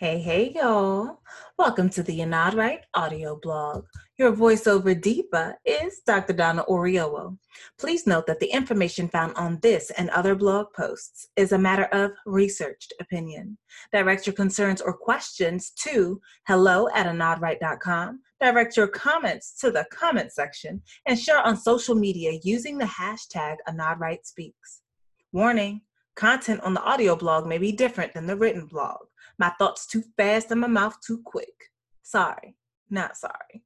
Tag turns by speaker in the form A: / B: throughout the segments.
A: Hey, hey, y'all. Welcome to the AnnodRight audio blog. Your voiceover diva is Dr. Donna Oriowo. Please note that the information found on this and other blog posts is a matter of researched opinion. Direct your concerns or questions to hello at annodright.com. Direct your comments to the comment section and share on social media using the hashtag AnnodRightSpeaks. Warning content on the audio blog may be different than the written blog. My thoughts too fast and my mouth too quick. Sorry, not sorry.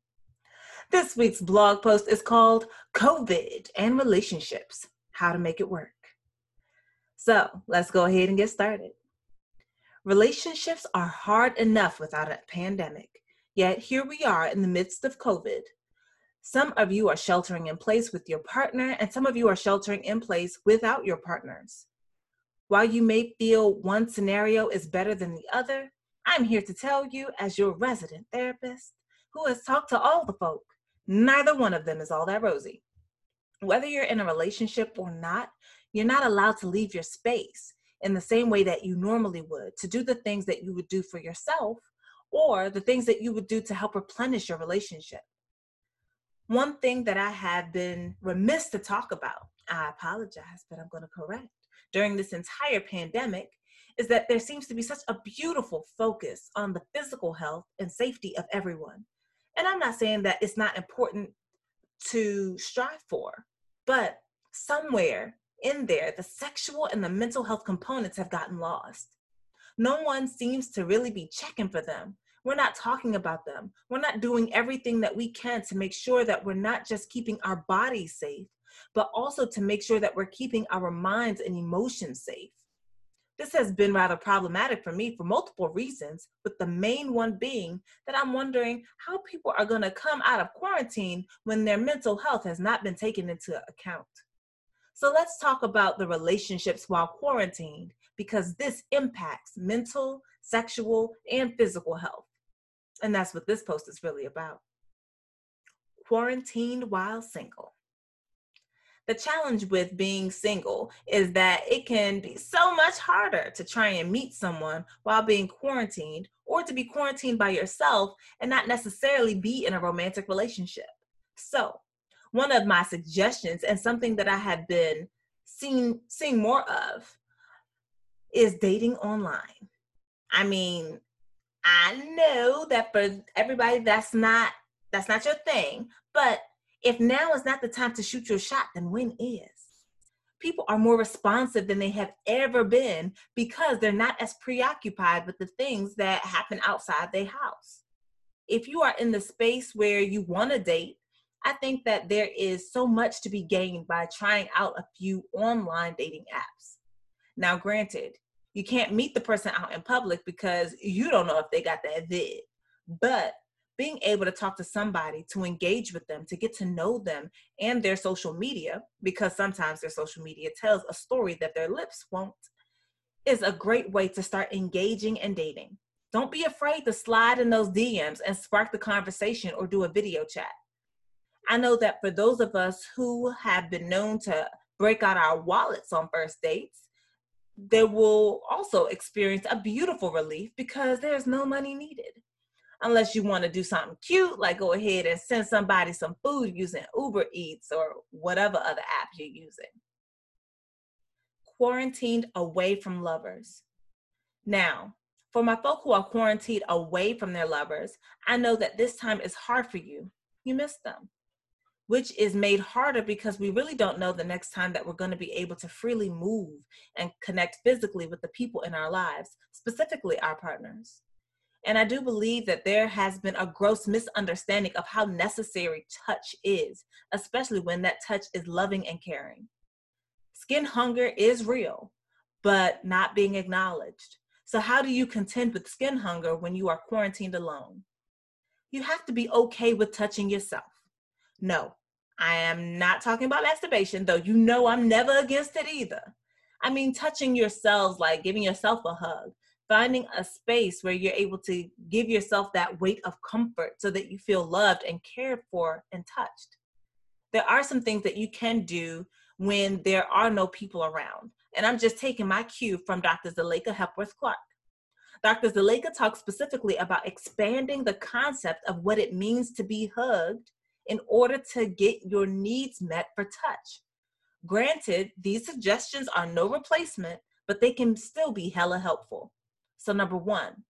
A: This week's blog post is called COVID and Relationships How to Make It Work. So let's go ahead and get started. Relationships are hard enough without a pandemic, yet here we are in the midst of COVID. Some of you are sheltering in place with your partner, and some of you are sheltering in place without your partners. While you may feel one scenario is better than the other, I'm here to tell you, as your resident therapist who has talked to all the folk, neither one of them is all that rosy. Whether you're in a relationship or not, you're not allowed to leave your space in the same way that you normally would to do the things that you would do for yourself or the things that you would do to help replenish your relationship. One thing that I have been remiss to talk about, I apologize, but I'm going to correct, during this entire pandemic is that there seems to be such a beautiful focus on the physical health and safety of everyone. And I'm not saying that it's not important to strive for, but somewhere in there, the sexual and the mental health components have gotten lost. No one seems to really be checking for them. We're not talking about them. We're not doing everything that we can to make sure that we're not just keeping our bodies safe, but also to make sure that we're keeping our minds and emotions safe. This has been rather problematic for me for multiple reasons, with the main one being that I'm wondering how people are going to come out of quarantine when their mental health has not been taken into account. So let's talk about the relationships while quarantined because this impacts mental, sexual, and physical health. And that's what this post is really about. Quarantined while single the challenge with being single is that it can be so much harder to try and meet someone while being quarantined or to be quarantined by yourself and not necessarily be in a romantic relationship. So, one of my suggestions and something that I have been seeing seeing more of is dating online. I mean, I know that for everybody that's not that's not your thing, but if now is not the time to shoot your shot, then when is? People are more responsive than they have ever been because they're not as preoccupied with the things that happen outside their house. If you are in the space where you want to date, I think that there is so much to be gained by trying out a few online dating apps. Now, granted, you can't meet the person out in public because you don't know if they got that vid, but being able to talk to somebody, to engage with them, to get to know them and their social media, because sometimes their social media tells a story that their lips won't, is a great way to start engaging and dating. Don't be afraid to slide in those DMs and spark the conversation or do a video chat. I know that for those of us who have been known to break out our wallets on first dates, they will also experience a beautiful relief because there's no money needed unless you want to do something cute, like go ahead and send somebody some food using Uber Eats or whatever other app you're using. Quarantined away from lovers. Now, for my folk who are quarantined away from their lovers, I know that this time is hard for you. You miss them, which is made harder because we really don't know the next time that we're going to be able to freely move and connect physically with the people in our lives, specifically our partners. And I do believe that there has been a gross misunderstanding of how necessary touch is, especially when that touch is loving and caring. Skin hunger is real, but not being acknowledged. So, how do you contend with skin hunger when you are quarantined alone? You have to be okay with touching yourself. No, I am not talking about masturbation, though you know I'm never against it either. I mean, touching yourselves like giving yourself a hug, finding a space where you're able to give yourself that weight of comfort so that you feel loved and cared for and touched. There are some things that you can do when there are no people around. And I'm just taking my cue from Dr. Zelaika Hepworth Clarke. Dr. Zelaika talks specifically about expanding the concept of what it means to be hugged in order to get your needs met for touch. Granted, these suggestions are no replacement, but they can still be hella helpful. So, number one,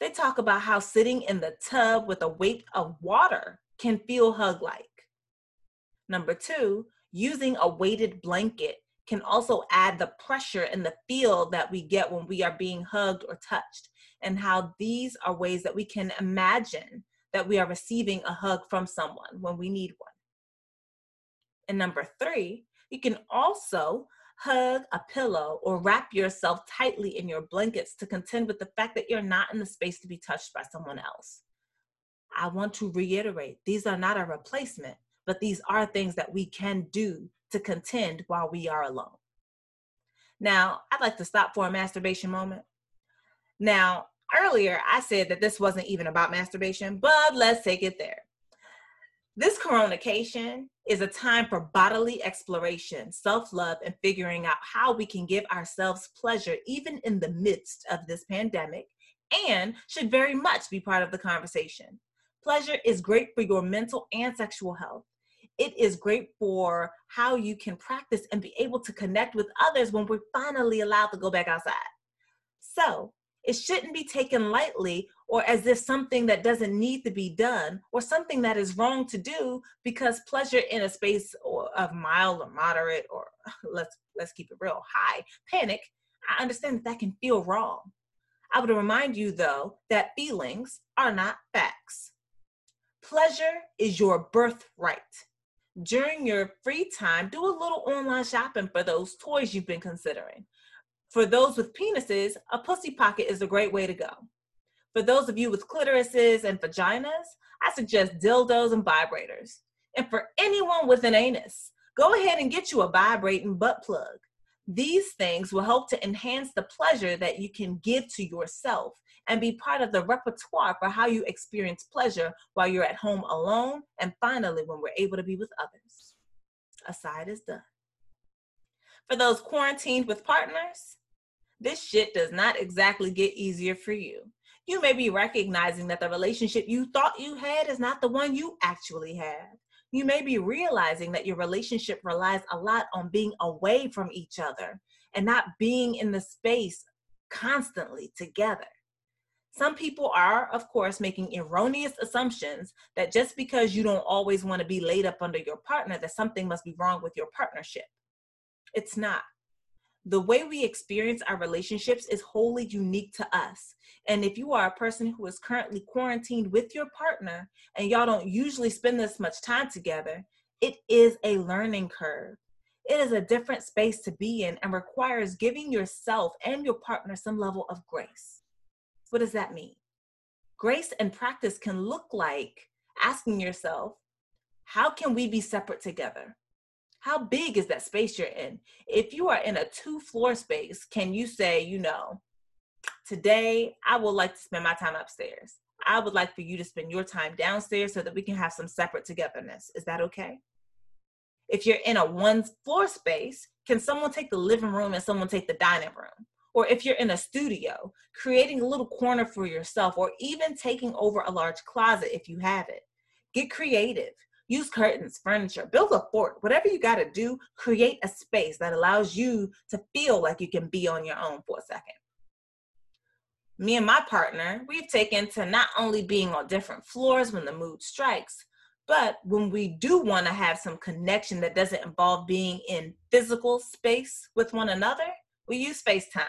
A: they talk about how sitting in the tub with a weight of water can feel hug like. Number two, using a weighted blanket can also add the pressure and the feel that we get when we are being hugged or touched, and how these are ways that we can imagine that we are receiving a hug from someone when we need one. And number three, you can also hug a pillow or wrap yourself tightly in your blankets to contend with the fact that you're not in the space to be touched by someone else. I want to reiterate these are not a replacement, but these are things that we can do to contend while we are alone. Now, I'd like to stop for a masturbation moment. Now, earlier I said that this wasn't even about masturbation, but let's take it there. This coronation is a time for bodily exploration, self love, and figuring out how we can give ourselves pleasure even in the midst of this pandemic, and should very much be part of the conversation. Pleasure is great for your mental and sexual health. It is great for how you can practice and be able to connect with others when we're finally allowed to go back outside. So, it shouldn't be taken lightly or as if something that doesn't need to be done or something that is wrong to do because pleasure in a space of mild or moderate or let's let's keep it real high panic i understand that that can feel wrong. I would remind you though that feelings are not facts. Pleasure is your birthright. During your free time do a little online shopping for those toys you've been considering. For those with penises, a pussy pocket is a great way to go. For those of you with clitorises and vaginas, I suggest dildos and vibrators. And for anyone with an anus, go ahead and get you a vibrating butt plug. These things will help to enhance the pleasure that you can give to yourself and be part of the repertoire for how you experience pleasure while you're at home alone and finally when we're able to be with others. Aside is done. For those quarantined with partners, this shit does not exactly get easier for you. You may be recognizing that the relationship you thought you had is not the one you actually had. You may be realizing that your relationship relies a lot on being away from each other and not being in the space constantly together. Some people are, of course, making erroneous assumptions that just because you don't always want to be laid up under your partner, that something must be wrong with your partnership. It's not. The way we experience our relationships is wholly unique to us. And if you are a person who is currently quarantined with your partner and y'all don't usually spend this much time together, it is a learning curve. It is a different space to be in and requires giving yourself and your partner some level of grace. What does that mean? Grace and practice can look like asking yourself, how can we be separate together? How big is that space you're in? If you are in a two floor space, can you say, you know, today I would like to spend my time upstairs? I would like for you to spend your time downstairs so that we can have some separate togetherness. Is that okay? If you're in a one floor space, can someone take the living room and someone take the dining room? Or if you're in a studio, creating a little corner for yourself, or even taking over a large closet if you have it. Get creative use curtains, furniture, build a fort, whatever you got to do, create a space that allows you to feel like you can be on your own for a second. Me and my partner, we've taken to not only being on different floors when the mood strikes, but when we do want to have some connection that doesn't involve being in physical space with one another, we use FaceTime.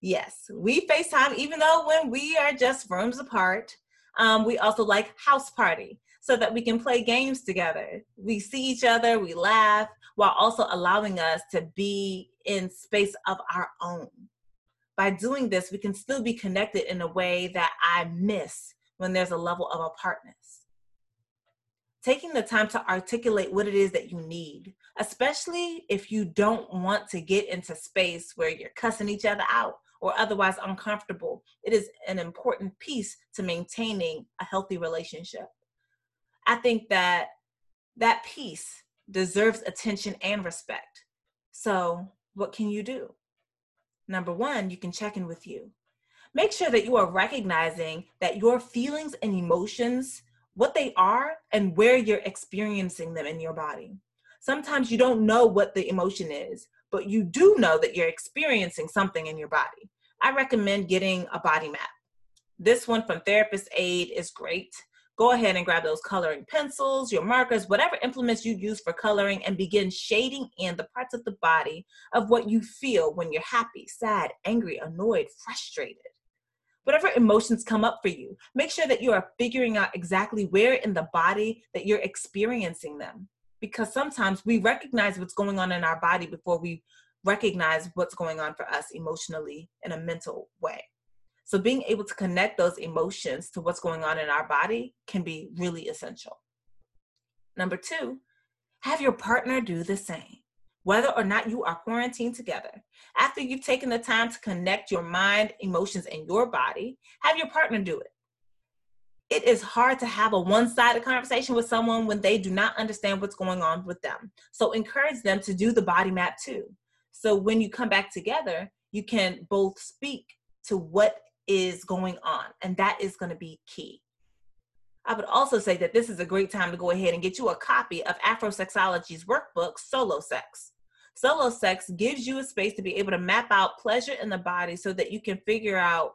A: Yes, we FaceTime even though when we are just rooms apart. Um, we also like Houseparty so that we can play games together. We see each other, we laugh, while also allowing us to be in space of our own. By doing this, we can still be connected in a way that I miss when there's a level of apartness. Taking the time to articulate what it is that you need, especially if you don't want to get into space where you're cussing each other out or otherwise uncomfortable, it is an important piece to maintaining a healthy relationship. I think that that piece deserves attention and respect. So, what can you do? Number one, you can check in with you. Make sure that you are recognizing that your feelings and emotions, what they are, and where you're experiencing them in your body. Sometimes you don't know what the emotion is, but you do know that you're experiencing something in your body. I recommend getting a body map. This one from Therapist Aid is great. Go ahead and grab those coloring pencils, your markers, whatever implements you use for coloring, and begin shading in the parts of the body of what you feel when you're happy, sad, angry, annoyed, frustrated. Whatever emotions come up for you, make sure that you are figuring out exactly where in the body that you're experiencing them. Because sometimes we recognize what's going on in our body before we recognize what's going on for us emotionally in a mental way. So being able to connect those emotions to what's going on in our body can be really essential. Number two, have your partner do the same. Whether or not you are quarantined together, after you've taken the time to connect your mind, emotions, and your body, have your partner do it. It is hard to have a one sided conversation with someone when they do not understand what's going on with them. So encourage them to do the body map too. So when you come back together, you can both speak to what is going on. And that is going to be key. I would also say that this is a great time to go ahead and get you a copy of Afrosexology's workbook, Solo Sex. Solo sex gives you a space to be able to map out pleasure in the body so that you can figure out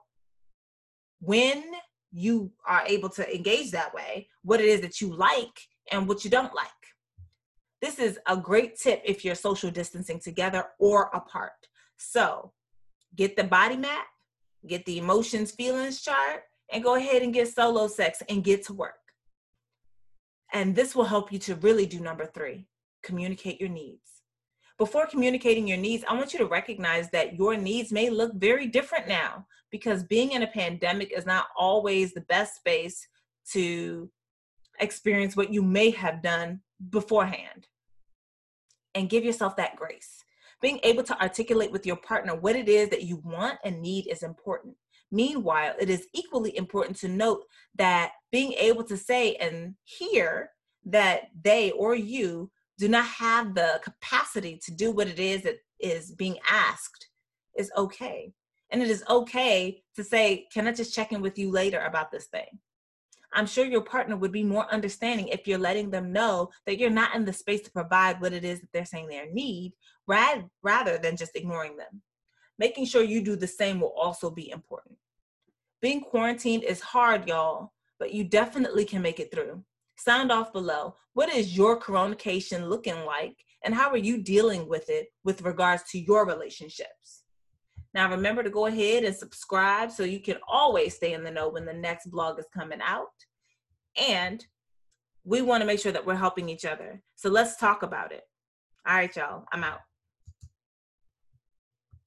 A: when you are able to engage that way, what it is that you like and what you don't like. This is a great tip if you're social distancing together or apart. So get the body map, get the emotions, feelings chart, and go ahead and get solo sex and get to work. And this will help you to really do number three communicate your needs. Before communicating your needs, I want you to recognize that your needs may look very different now because being in a pandemic is not always the best space to experience what you may have done beforehand. And give yourself that grace. Being able to articulate with your partner what it is that you want and need is important. Meanwhile, it is equally important to note that being able to say and hear that they or you do not have the capacity to do what it is that is being asked is okay. And it is okay to say, Can I just check in with you later about this thing? I'm sure your partner would be more understanding if you're letting them know that you're not in the space to provide what it is that they're saying they need, rather than just ignoring them. Making sure you do the same will also be important. Being quarantined is hard, y'all, but you definitely can make it through. Sound off below. What is your coronation looking like, and how are you dealing with it with regards to your relationships? Now, remember to go ahead and subscribe so you can always stay in the know when the next blog is coming out. And we want to make sure that we're helping each other. So let's talk about it. All right, y'all, I'm out.